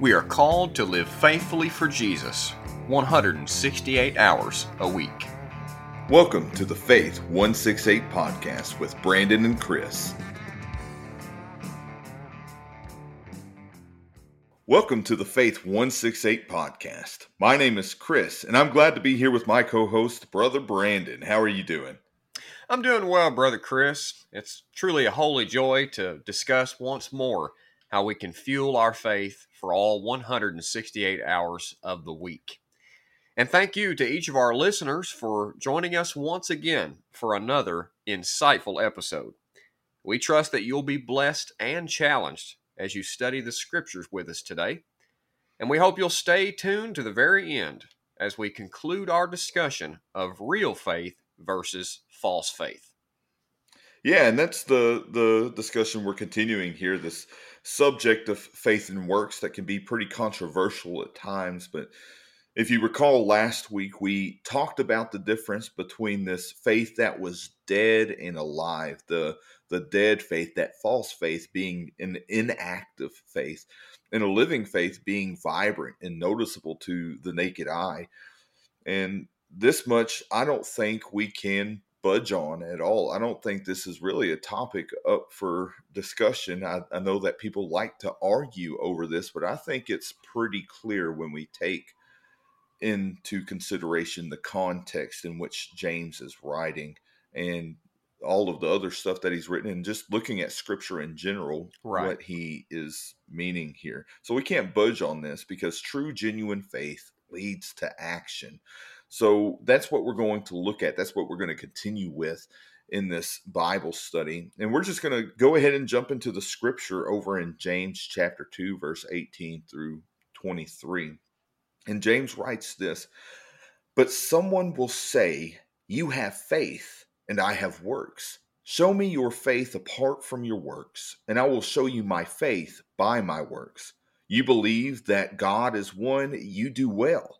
We are called to live faithfully for Jesus 168 hours a week. Welcome to the Faith 168 podcast with Brandon and Chris. Welcome to the Faith 168 podcast. My name is Chris, and I'm glad to be here with my co host, Brother Brandon. How are you doing? I'm doing well, Brother Chris. It's truly a holy joy to discuss once more how we can fuel our faith for all 168 hours of the week. And thank you to each of our listeners for joining us once again for another insightful episode. We trust that you'll be blessed and challenged as you study the scriptures with us today. And we hope you'll stay tuned to the very end as we conclude our discussion of real faith versus false faith. Yeah, and that's the the discussion we're continuing here. This subject of faith and works that can be pretty controversial at times. But if you recall last week, we talked about the difference between this faith that was dead and alive, the the dead faith, that false faith being an inactive faith, and a living faith being vibrant and noticeable to the naked eye. And this much, I don't think we can budge on at all. I don't think this is really a topic up for discussion. I, I, know that people like to argue over this, but I think it's pretty clear when we take into consideration the context in which James is writing and all of the other stuff that he's written and just looking at scripture in general right. what he is meaning here so we can't budge on this because true genuine faith leads to action so that's what we're going to look at. That's what we're going to continue with in this Bible study. And we're just going to go ahead and jump into the scripture over in James chapter 2, verse 18 through 23. And James writes this But someone will say, You have faith, and I have works. Show me your faith apart from your works, and I will show you my faith by my works. You believe that God is one, you do well.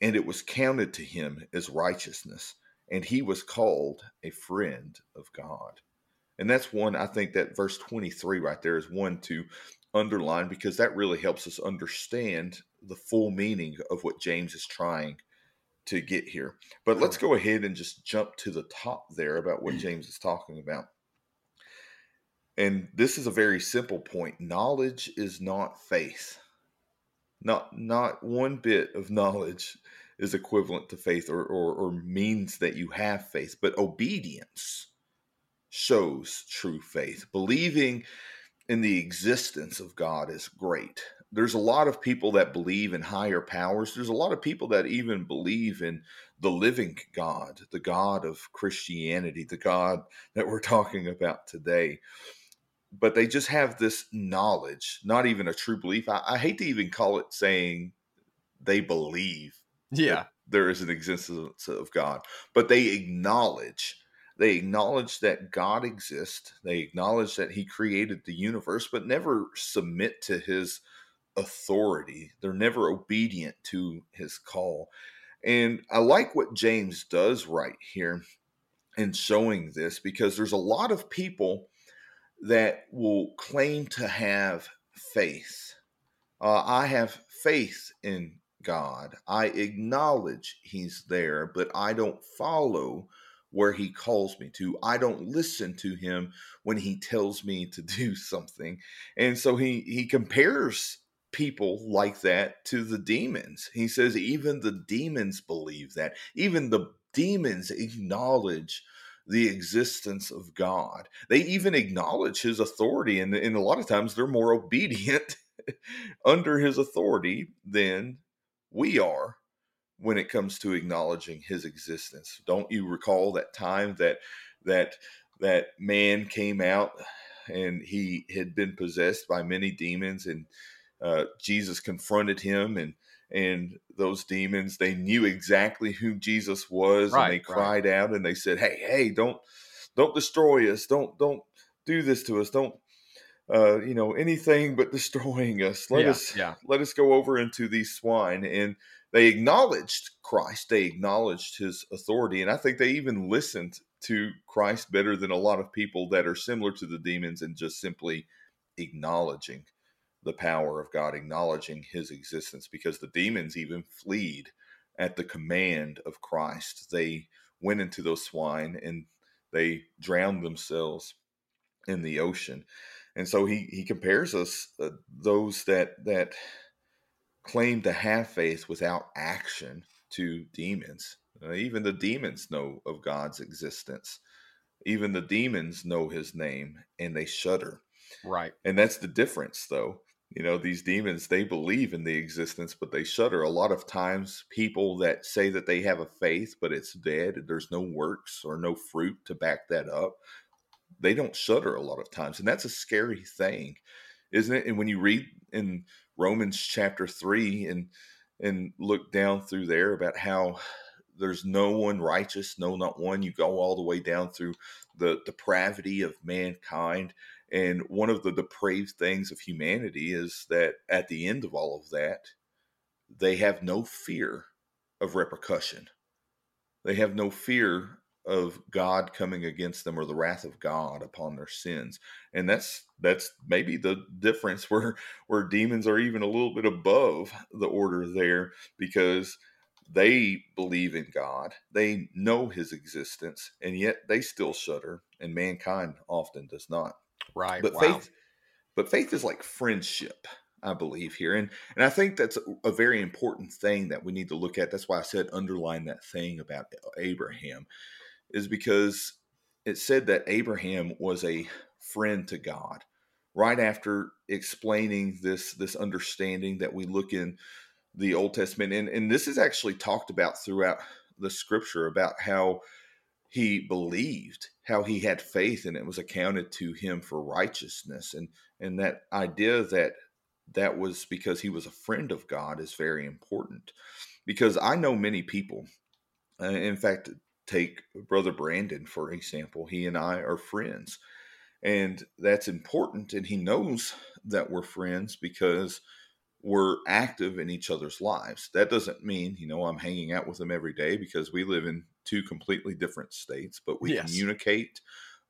and it was counted to him as righteousness, and he was called a friend of God. And that's one, I think that verse 23 right there is one to underline because that really helps us understand the full meaning of what James is trying to get here. But let's go ahead and just jump to the top there about what James is talking about. And this is a very simple point. Knowledge is not faith. Not not one bit of knowledge is equivalent to faith or, or, or means that you have faith, but obedience shows true faith. Believing in the existence of God is great. There's a lot of people that believe in higher powers. There's a lot of people that even believe in the living God, the God of Christianity, the God that we're talking about today but they just have this knowledge, not even a true belief. I, I hate to even call it saying they believe. Yeah. There is an existence of God, but they acknowledge they acknowledge that God exists. They acknowledge that He created the universe, but never submit to His authority. They're never obedient to His call. And I like what James does right here in showing this because there's a lot of people that will claim to have faith. Uh, I have faith in God. I acknowledge He's there, but I don't follow where He calls me to. I don't listen to Him when He tells me to do something. And so He He compares people like that to the demons. He says even the demons believe that. Even the demons acknowledge the existence of God. They even acknowledge his authority, and, and a lot of times they're more obedient under his authority than we are when it comes to acknowledging his existence. Don't you recall that time that that that man came out and he had been possessed by many demons and uh, Jesus confronted him and and those demons they knew exactly who Jesus was Right, and they right. cried out and they said hey hey don't don't destroy us don't don't do this to us don't uh, you know anything but destroying us. Let yeah, us yeah, let us go over into these swine. And they acknowledged christ. They acknowledged his authority. And i think they even listened to christ better than a lot of people that are similar to the demons and just simply acknowledging the power of god acknowledging his existence because the demons even fleed at the command of christ. They went into those swine and they drowned themselves in the ocean and so he he compares us uh, those that that claim to have faith without action to demons. Uh, even the demons know of God's existence. Even the demons know his name and they shudder. right. And that's the difference, though. You know, these demons, they believe in the existence, but they shudder. A lot of times, people that say that they have a faith, but it's dead, there's no works or no fruit to back that up, they don't shudder a lot of times. And that's a scary thing, isn't it? And when you read in Romans chapter 3 and and look down through there about how there's no one righteous, no, not one. You go all the way down through the depravity of mankind. And one of the depraved things of humanity is that at the end of all of that, they have no fear of repercussion. They have no fear of God coming against them or the wrath of God upon their sins. And that's that's maybe the difference where where demons are even a little bit above the order there because they believe in God, they know his existence, and yet they still shudder, and mankind often does not. Right. But wow. faith but faith is like friendship, I believe here. And and I think that's a, a very important thing that we need to look at. That's why I said underline that thing about Abraham is because it said that Abraham was a friend to God. Right after explaining this this understanding that we look in the Old Testament and and this is actually talked about throughout the scripture about how he believed how he had faith and it was accounted to him for righteousness and and that idea that that was because he was a friend of God is very important because I know many people uh, in fact take brother Brandon for example he and I are friends and that's important and he knows that we're friends because we're active in each other's lives that doesn't mean you know i'm hanging out with him every day because we live in two completely different states but we Yes. communicate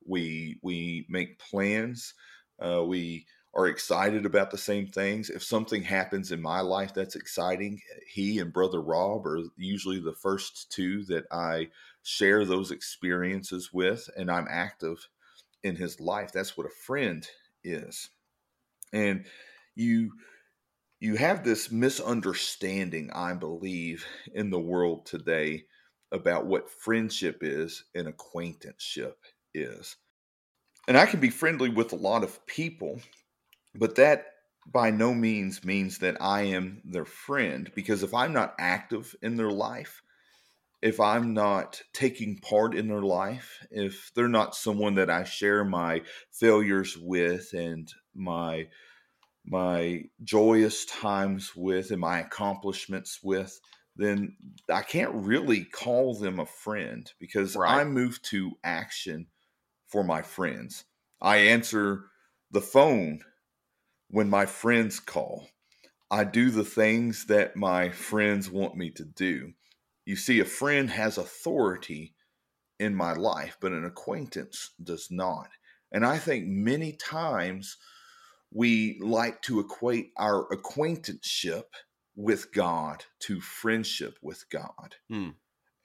we we make plans uh, we are excited about the same things if something happens in my life that's exciting he and brother rob are usually the first two that i share those experiences with and i'm active in his life. That's what a friend is. And you you have this misunderstanding i believe in the world today about what friendship is and acquaintanceship is. And i can be friendly with a lot of people but that by no means means that i am their friend because if i'm not active in their life if i'm not taking part in their life if they're not someone that i share my failures with and my my joyous times with and my accomplishments with, then I can't really call them a friend because Right. I move to action for my friends. I answer the phone when my friends call. I do the things that my friends want me to do. You see, a friend has authority in my life, but an acquaintance does not. And I think many times we like to equate our acquaintanceship with God to friendship with God. Hmm.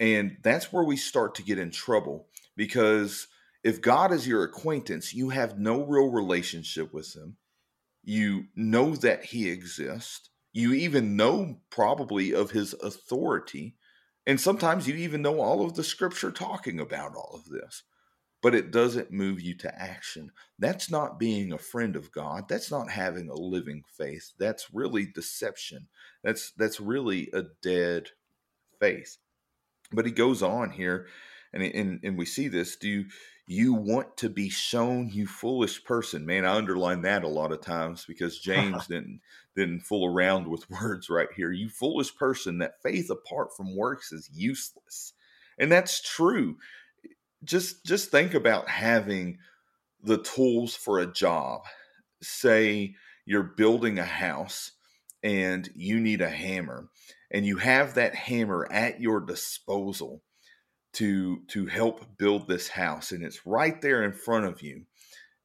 And that's where we start to get in trouble because if God is your acquaintance, you have no real relationship with Him. You know that He exists. You even know probably of His authority. And sometimes you even know all of the scripture talking about all of this but it doesn't move you to action. That's not being a friend of God. That's not having a living faith. That's really deception. That's that's really a dead faith. But he goes on here, and and, and we see this. Do you You want to be shown, you foolish person. Man, I underline that a lot of times because James didn't didn't fool around with words right here. You foolish person, that faith apart from works is useless. And that's true. Just just think about having the tools for a job. Say you're building a house and you need a hammer and you have that hammer at your disposal to to help build this house and it's right there in front of you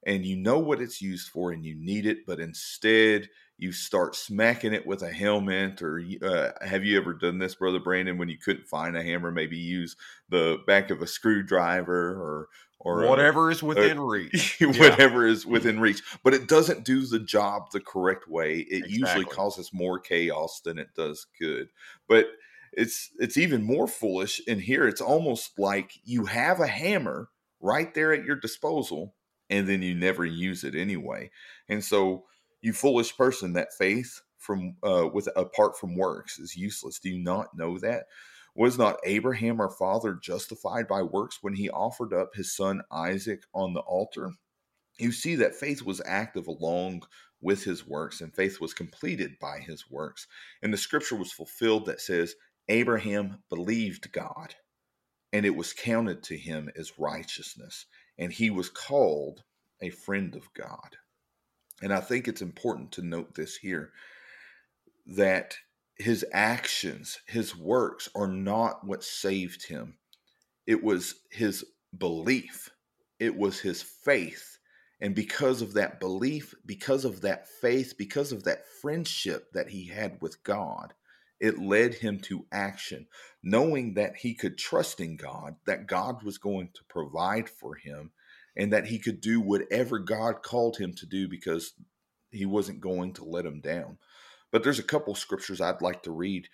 and you know what it's used for and you need it but instead you start smacking it with a helmet or uh, have you ever done this brother brandon when you couldn't find a hammer? Maybe use the back of a screwdriver or or whatever is within reach. Whatever yeah. is within reach. But it doesn't do the job the correct way. It exactly. usually causes more chaos than it does good. But it's it's even more foolish in here. It's almost like you have a hammer right there at your disposal and then you never use it anyway. And so you foolish person that faith from uh, with apart from works is useless. Do you not know that? Was not abraham our father justified by works when he offered up his son isaac on the altar? You see that faith was active along with his works and faith was completed by his works. And the scripture was fulfilled that says Abraham believed God, and it was counted to him as righteousness, and he was called a friend of God. And I think it's important to note this here that his actions, his works are not what saved him. It was his belief, it was his faith. And because of that belief, because of that faith, because of that friendship that he had with God, it led him to action, knowing that he could trust in God, that God was going to provide for him, and that he could do whatever God called him to do because he wasn't going to let him down. But there's a couple scriptures I'd like to read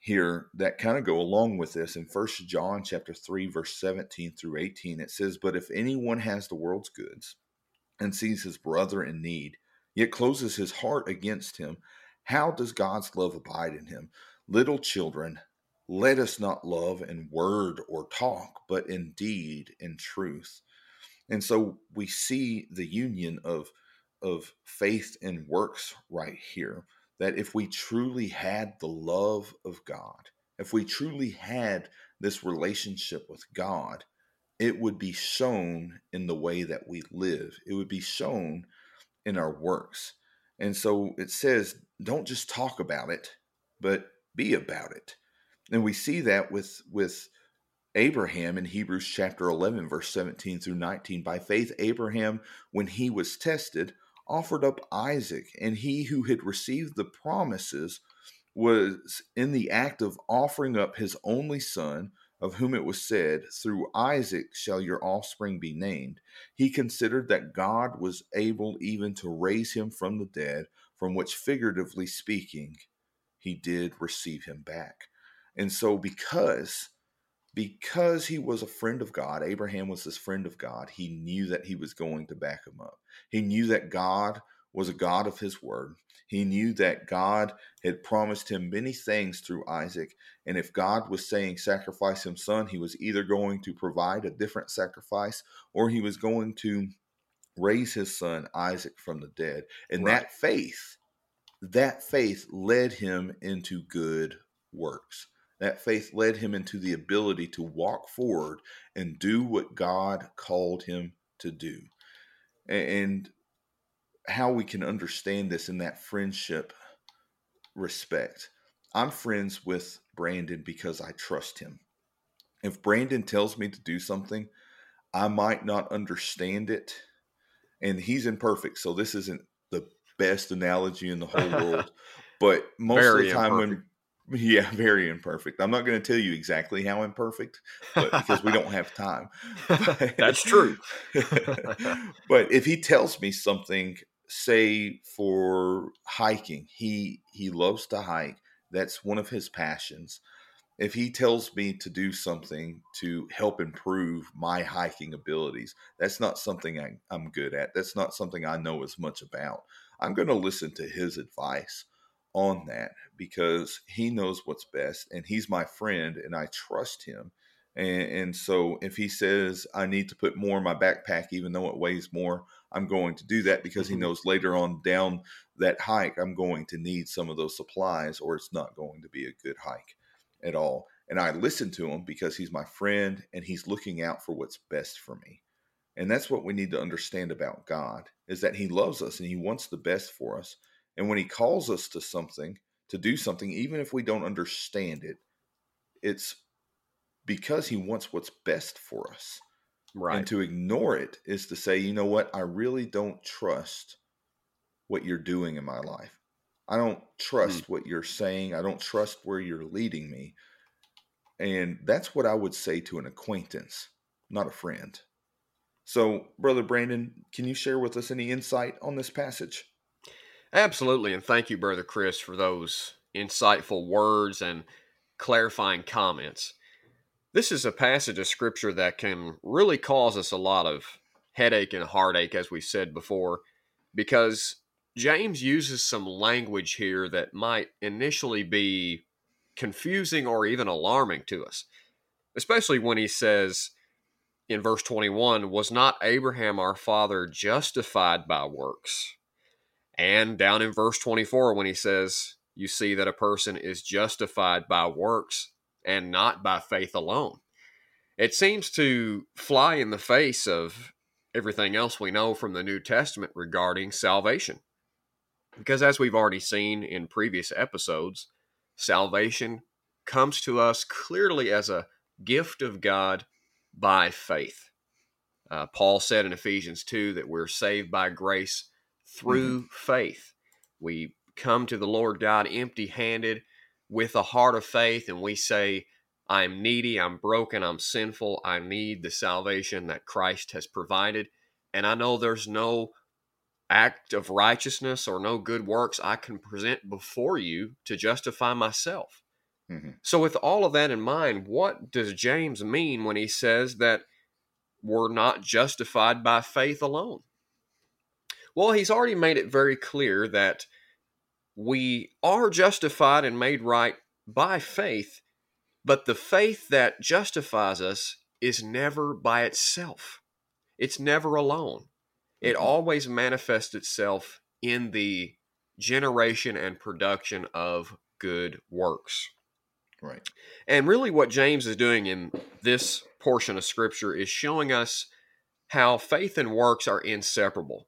here that kind of go along with this in First John chapter 3 verse 17 through 18 it says but if anyone has the world's goods and sees his brother in need yet closes his heart against him how does God's love abide in him? Little children, let us not love in word or talk, but in deed and truth. And so we see the union of, of faith and works right here. That if we truly had the love of God, if we truly had this relationship with God, it would be shown in the way that we live. It would be shown in our works. And so it says, don't just talk about it, but be about it. And we see that with with Abraham in Hebrews chapter 11 verse 17 through 19 by faith Abraham when he was tested offered up Isaac and he who had received the promises was in the act of offering up his only son of whom it was said, Through Isaac shall your offspring be named, he considered that God was able even to raise him from the dead, from which, figuratively speaking, he did receive him back. And so, because because he was a friend of God, Abraham was this friend of God, he knew that he was going to back him up. He knew that God was a God of his word. He knew that God had promised him many things through Isaac. And if God was saying sacrifice him, son, he was either going to provide a different sacrifice or he was going to raise his son Isaac from the dead. And right. that faith, that faith led him into good works. That faith led him into the ability to walk forward and do what God called him to do. And how we can understand this in that friendship respect. I'm friends with Brandon because I trust him. If Brandon tells me to do something, I might not understand it. And he's imperfect, so this isn't the best analogy in the whole world. but most very of the time imperfect. when yeah, very imperfect. I'm not going to tell you exactly how imperfect, but because we don't have time. But, That's true. but if he tells me something say for hiking, he he loves to hike. That's one of his passions. If he tells me to do something to help improve my hiking abilities, that's not something I, I'm good at. That's not something I know as much about. I'm going to listen to his advice on that because he knows what's best and he's my friend and I trust him And, and so if he says, I need to put more in my backpack, even though it weighs more, I'm going to do that because he Mhm. knows later on down that hike, I'm going to need some of those supplies or it's not going to be a good hike at all. And I listen to him because he's my friend and he's looking out for what's best for me. And that's what we need to understand about God is that he loves us and he wants the best for us. And when he calls us to something, to do something, even if we don't understand it, it's because he wants what's best for us. Right. And to ignore it is to say, you know what, I really don't trust what you're doing in my life. I don't hmm. trust what you're saying. I don't trust where you're leading me. And that's what I would say to an acquaintance, not a friend. So, Brother Brandon, can you share with us any insight on this passage? Absolutely. And thank you, Brother Chris, for those insightful words and clarifying comments. This is a passage of scripture that can really cause us a lot of headache and heartache, as we said before, because James uses some language here that might initially be confusing or even alarming to us, especially when he says in verse 21 Was not Abraham our father justified by works? And down in verse 24, when he says, You see that a person is justified by works and not by faith alone. It seems to fly in the face of everything else we know from the New Testament regarding salvation. Because as we've already seen in previous episodes, salvation comes to us clearly as a gift of God by faith. Uh, Paul said in Ephesians 2 that we're saved by grace through faith. We come to the Lord God empty handed with a heart of faith, and we say, I'm needy, I'm broken, I'm sinful, I need the salvation that Christ has provided. And I know there's no act of righteousness or no good works I can present before you to justify myself. Mhm. So, with all of that in mind, what does James mean when he says that we're not justified by faith alone? Well, he's already made it very clear that we are justified and made right by faith, but the faith that justifies us is never by itself. It's never alone. It Mhm. always manifests itself in the generation and production of good works. Right. And really, what James is doing in this portion of Scripture is showing us how faith and works are inseparable.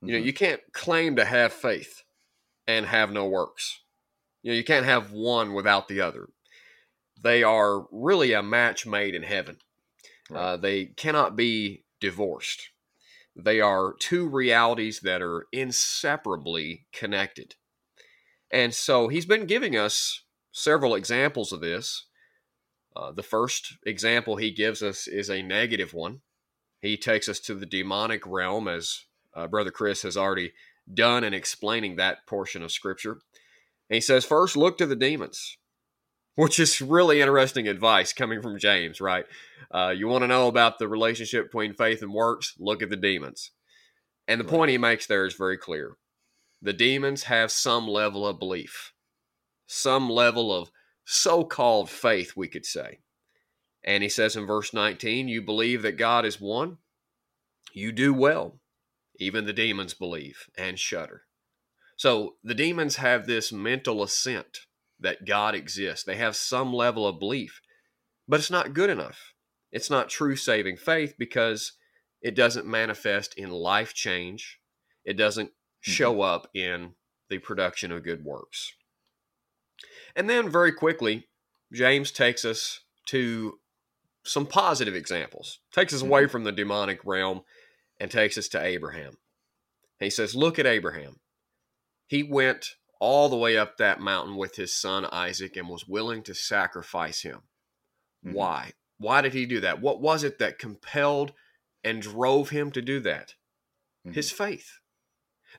You know, Mhm. you can't claim to have faith and have no works. You know, you can't have one without the other. They are really a match made in heaven. Right. Uh, they cannot be divorced. They are two realities that are inseparably connected. And so he's been giving us several examples of this. Uh, the first example he gives us is a negative one. He takes us to the demonic realm, as uh, Brother Chris has already done in explaining that portion of Scripture. And he says, first, look to the demons, which is really interesting advice coming from James, right? Uh, you want to know about the relationship between faith and works? Look at the demons. And the Right. point he makes there is very clear. The demons have some level of belief, some level of so called faith, we could say. And he says in verse 19, You believe that God is one? You do well. Even the demons believe and shudder. So the demons have this mental assent that God exists. They have some level of belief, but it's not good enough. It's not true saving faith because it doesn't manifest in life change. It doesn't mm-hmm. show up in the production of good works. And then, very quickly, James takes us to some positive examples, takes us away mm-hmm. from the demonic realm and takes us to Abraham. He says, Look at Abraham. He went all the way up that mountain with his son Isaac and was willing to sacrifice him. Mhm. Why? Why did he do that? What was it that compelled and drove him to do that? Mhm. His faith.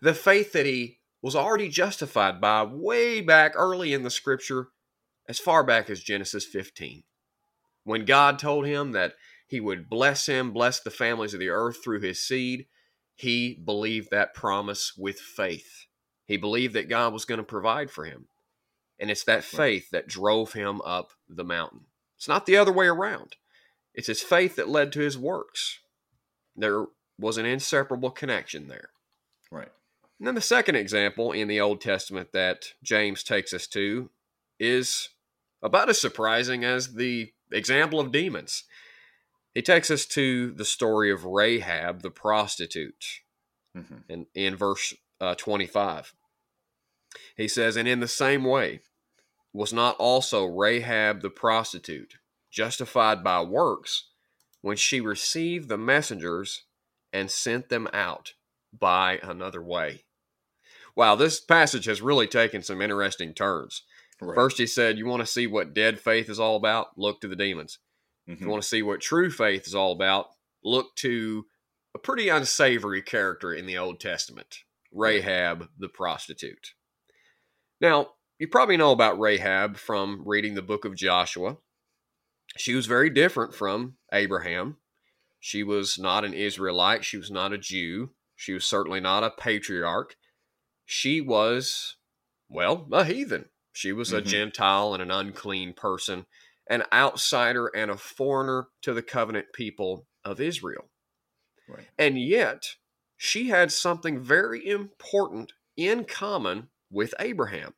The faith that he was already justified by way back early in the scripture, as far back as Genesis 15. When God told him that he would bless him, bless the families of the earth through his seed, he believed that promise with faith. He believed that God was going to provide for him. And it's that faith that drove him up the mountain. It's not the other way around. It's his faith that led to his works. There was an inseparable connection there. Right. And then the second example in the Old Testament that James takes us to is about as surprising as the example of demons. He takes us to the story of Rahab the prostitute Mm-hmm. in, in verse uh, 25. He says, And in the same way, was not also Rahab the prostitute justified by works when she received the messengers and sent them out by another way? Wow, this passage has really taken some interesting turns. Right. First, he said, You want to see what dead faith is all about? Look to the demons. If you want to see what true faith is all about, look to a pretty unsavory character in the Old Testament Rahab the prostitute. Now, you probably know about Rahab from reading the book of Joshua. She was very different from Abraham. She was not an Israelite, she was not a Jew, she was certainly not a patriarch. She was, well, a heathen. She was a Mhm. Gentile and an unclean person an outsider and a foreigner to the covenant people of Israel. Right. And yet, she had something very important in common with Abraham.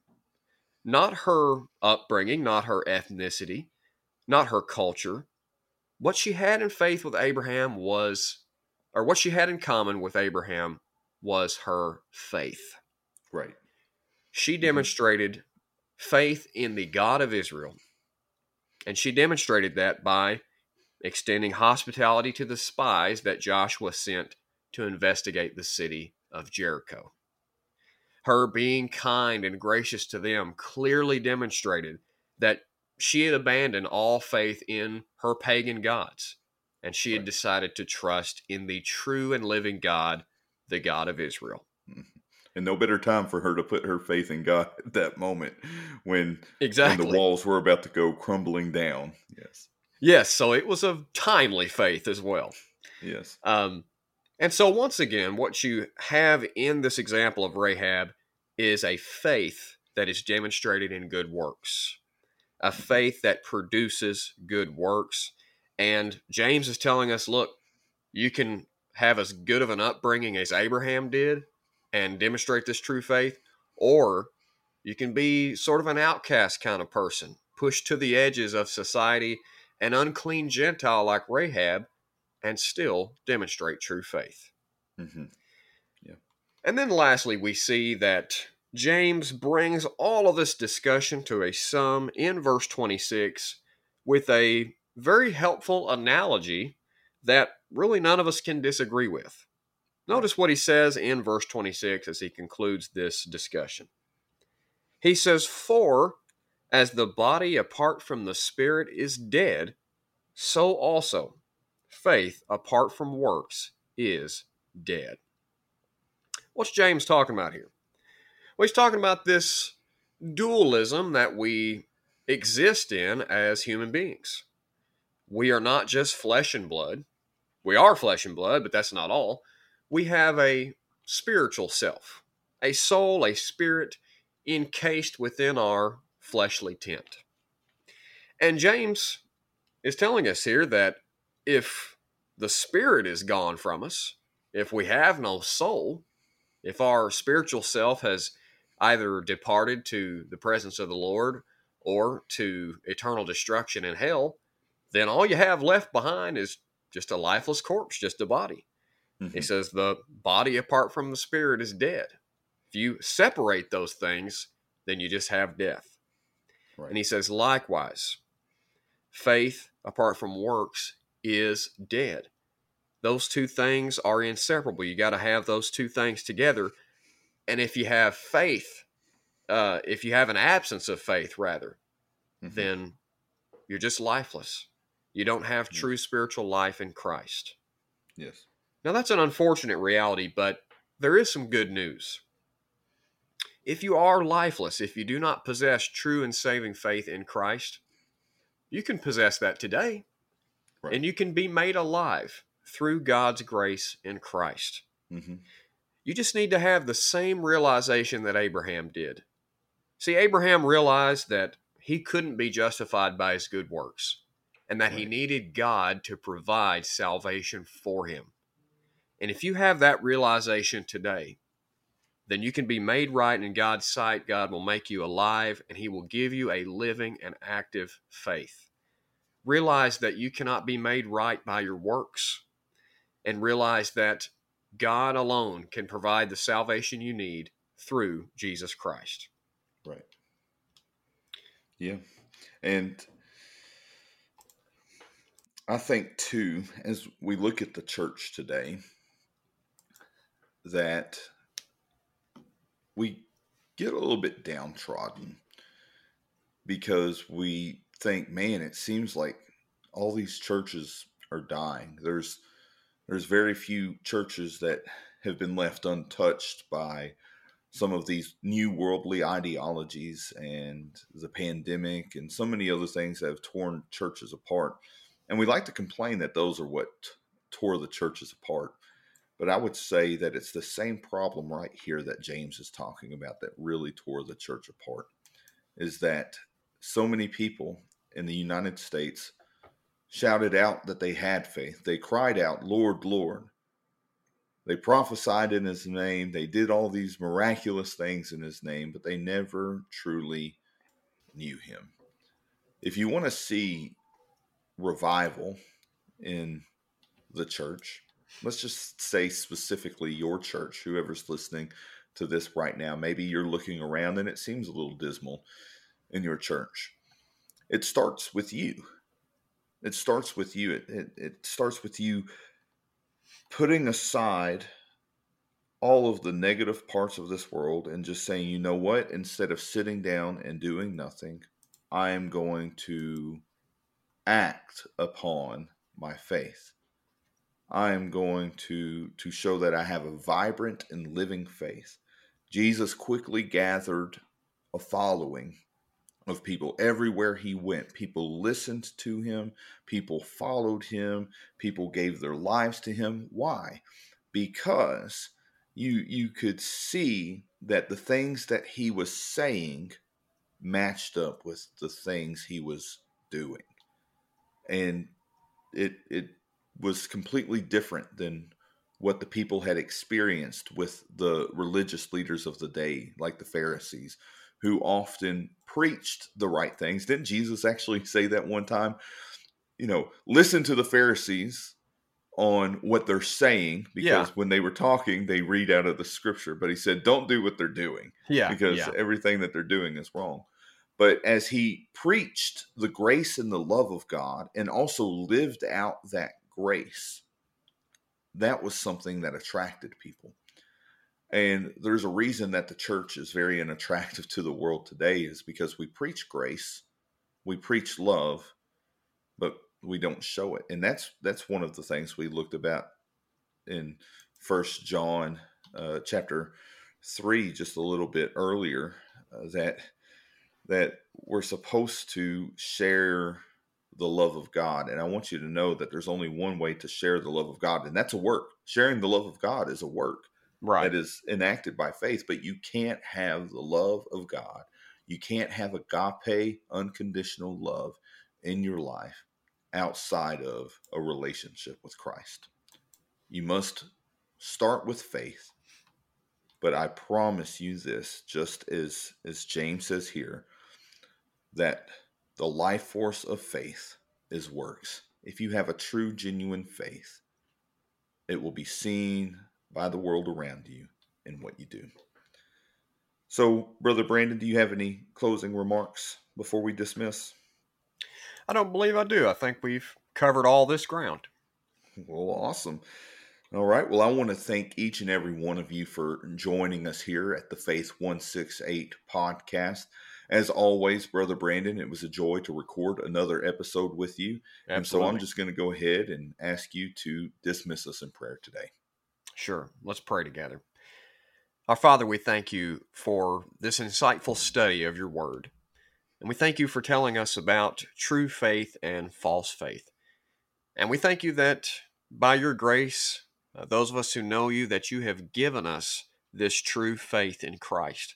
Not her upbringing, not her ethnicity, not her culture. What she had in faith with Abraham was, or what she had in common with Abraham was her faith. Right. She Mhm. demonstrated faith in the God of Israel. And she demonstrated that by extending hospitality to the spies that Joshua sent to investigate the city of Jericho. Her being kind and gracious to them clearly demonstrated that she had abandoned all faith in her pagan gods and she had decided to trust in the true and living God, the God of Israel. And no better time for her to put her faith in God at that moment when, Exactly. when the walls were about to go crumbling down. Yes. Yes, so it was a timely faith as well. Yes. Um, and so, once again, what you have in this example of Rahab is a faith that is demonstrated in good works, a faith that produces good works. And James is telling us look, you can have as good of an upbringing as Abraham did and demonstrate this true faith, or you can be sort of an outcast kind of person, pushed to the edges of society, an unclean Gentile like Rahab, and still demonstrate true faith. Mm-hmm. Yeah. And then lastly, we see that James brings all of this discussion to a sum in verse 26 with a very helpful analogy that really none of us can disagree with. Notice what he says in verse 26 as he concludes this discussion. He says, For as the body apart from the spirit is dead, so also faith apart from works is dead. What's James talking about here? Well, he's talking about this dualism that we exist in as human beings. We are not just flesh and blood. We are flesh and blood, but that's not all. We have a spiritual self, a soul, a spirit encased within our fleshly tent. And James is telling us here that if the spirit is gone from us, if we have no soul, if our spiritual self has either departed to the presence of the Lord or to eternal destruction in hell, then all you have left behind is just a lifeless corpse, just a body. Mhm. He says the body apart from the spirit is dead. If you separate those things, then you just have death. Right. And he says, likewise, faith apart from works is dead. Those two things are inseparable. You got to have those two things together. And if you have faith, uh, if you have an absence of faith, rather, Mhm. then you're just lifeless. You don't have Yeah. true spiritual life in Christ. Yes. Now, that's an unfortunate reality, but there is some good news. If you are lifeless, if you do not possess true and saving faith in Christ, you can possess that today, Right. and you can be made alive through God's grace in Christ. Mm-hmm. You just need to have the same realization that Abraham did. See, Abraham realized that he couldn't be justified by his good works. and that he needed God to provide salvation for him. And if you have that realization today, then you can be made right in God's sight. God will make you alive and he will give you a living and active faith. Realize that you cannot be made right by your works and realize that God alone can provide the salvation you need through Jesus Christ. Right. Yeah. And I think, too, as we look at the church today, that we get a little bit downtrodden because we think, man, it seems like all these churches are dying. There's there's very few churches that have been left untouched by some of these new worldly ideologies and the pandemic and so many other things that have torn churches apart. And we like to complain that those are what tore the churches apart. But I would say that it's the same problem right here that James is talking about that really tore the church apart is that so many people in the United States shouted out that they had faith. They cried out, Lord, Lord. They prophesied in his name. They did all these miraculous things in his name, but they never truly knew him. If you want to see revival in the church, let's just say specifically your church, whoever's listening to this right now, maybe you're looking around and it seems a little dismal in your church. It starts with you. It starts with you. It, it, it starts with you putting aside all of the negative parts of this world and just saying, you know what, instead of sitting down and doing nothing, I am going to act upon my faith. I am going to to show that I have a vibrant and living faith. Jesus quickly gathered a following of people everywhere he went. People listened to him, people followed him, people gave their lives to him. Why? Because you you could see that the things that he was saying matched up with the things he was doing. And it it was completely different than what the people had experienced with the religious leaders of the day, like the Pharisees, who often preached the right things. Didn't Jesus actually say that one time? You know, listen to the Pharisees on what they're saying because Yeah. when they were talking, they read out of the scripture. But he said, don't do what they're doing Yeah. because yeah. everything that they're doing is wrong. But as he preached the grace and the love of God and also lived out that grace, that was something that attracted people. And there's a reason that the church is very unattractive to the world today is because we preach grace, we preach love, but we don't show it. And that's that's one of the things we looked about in First John uh, chapter three just a little bit earlier uh, that that we're supposed to share the love of God. And I want you to know that there's only one way to share the love of God, and that's a work. Sharing the love of God is a work right. that is enacted by faith, but you can't have the love of God. You can't have agape, unconditional love in your life outside of a relationship with Christ. You must start with faith. But I promise you this, just as, as James says here, that the life force of faith is works. If you have a true, genuine faith, it will be seen by the world around you in what you do. So, Brother Brandon, do you have any closing remarks before we dismiss? I don't believe I do. I think we've covered all this ground. Well, awesome. All right. Well, I want to thank each and every one of you for joining us here at the Faith 168 podcast. As always, Brother Brandon, it was a joy to record another episode with you. And so I'm just going to go ahead and ask you to dismiss us in prayer today. Sure. Let's pray together. Our Father, we thank you for this insightful study of your word. And we thank you for telling us about true faith and false faith. And we thank you that by your grace, uh, those of us who know you, that you have given us this true faith in Christ.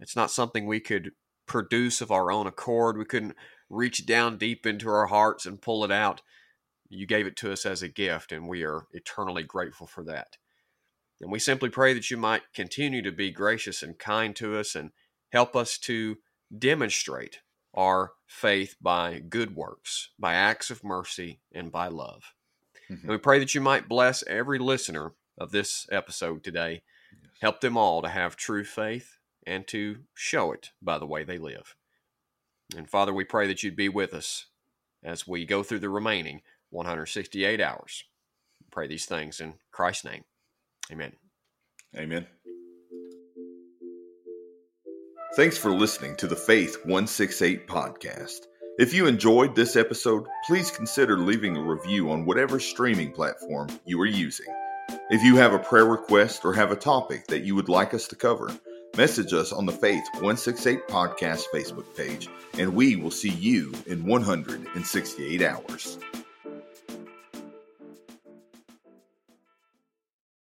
It's not something we could produce of our own accord. We couldn't reach down deep into our hearts and pull it out. You gave it to us as a gift, and we are eternally grateful for that. And we simply pray that you might continue to be gracious and kind to us and help us to demonstrate our faith by good works, by acts of mercy, and by love. Mm-hmm. And we pray that you might bless every listener of this episode today. Yes. Help them all to have true faith and to show it by the way they live. And Father, we pray that you'd be with us as we go through the remaining 168 hours. We pray these things in Christ's name. Amen. Amen. Thanks for listening to the Faith 168 podcast. If you enjoyed this episode, please consider leaving a review on whatever streaming platform you are using. If you have a prayer request or have a topic that you would like us to cover, message us on the Faith 168 podcast Facebook page, and we will see you in 168 hours.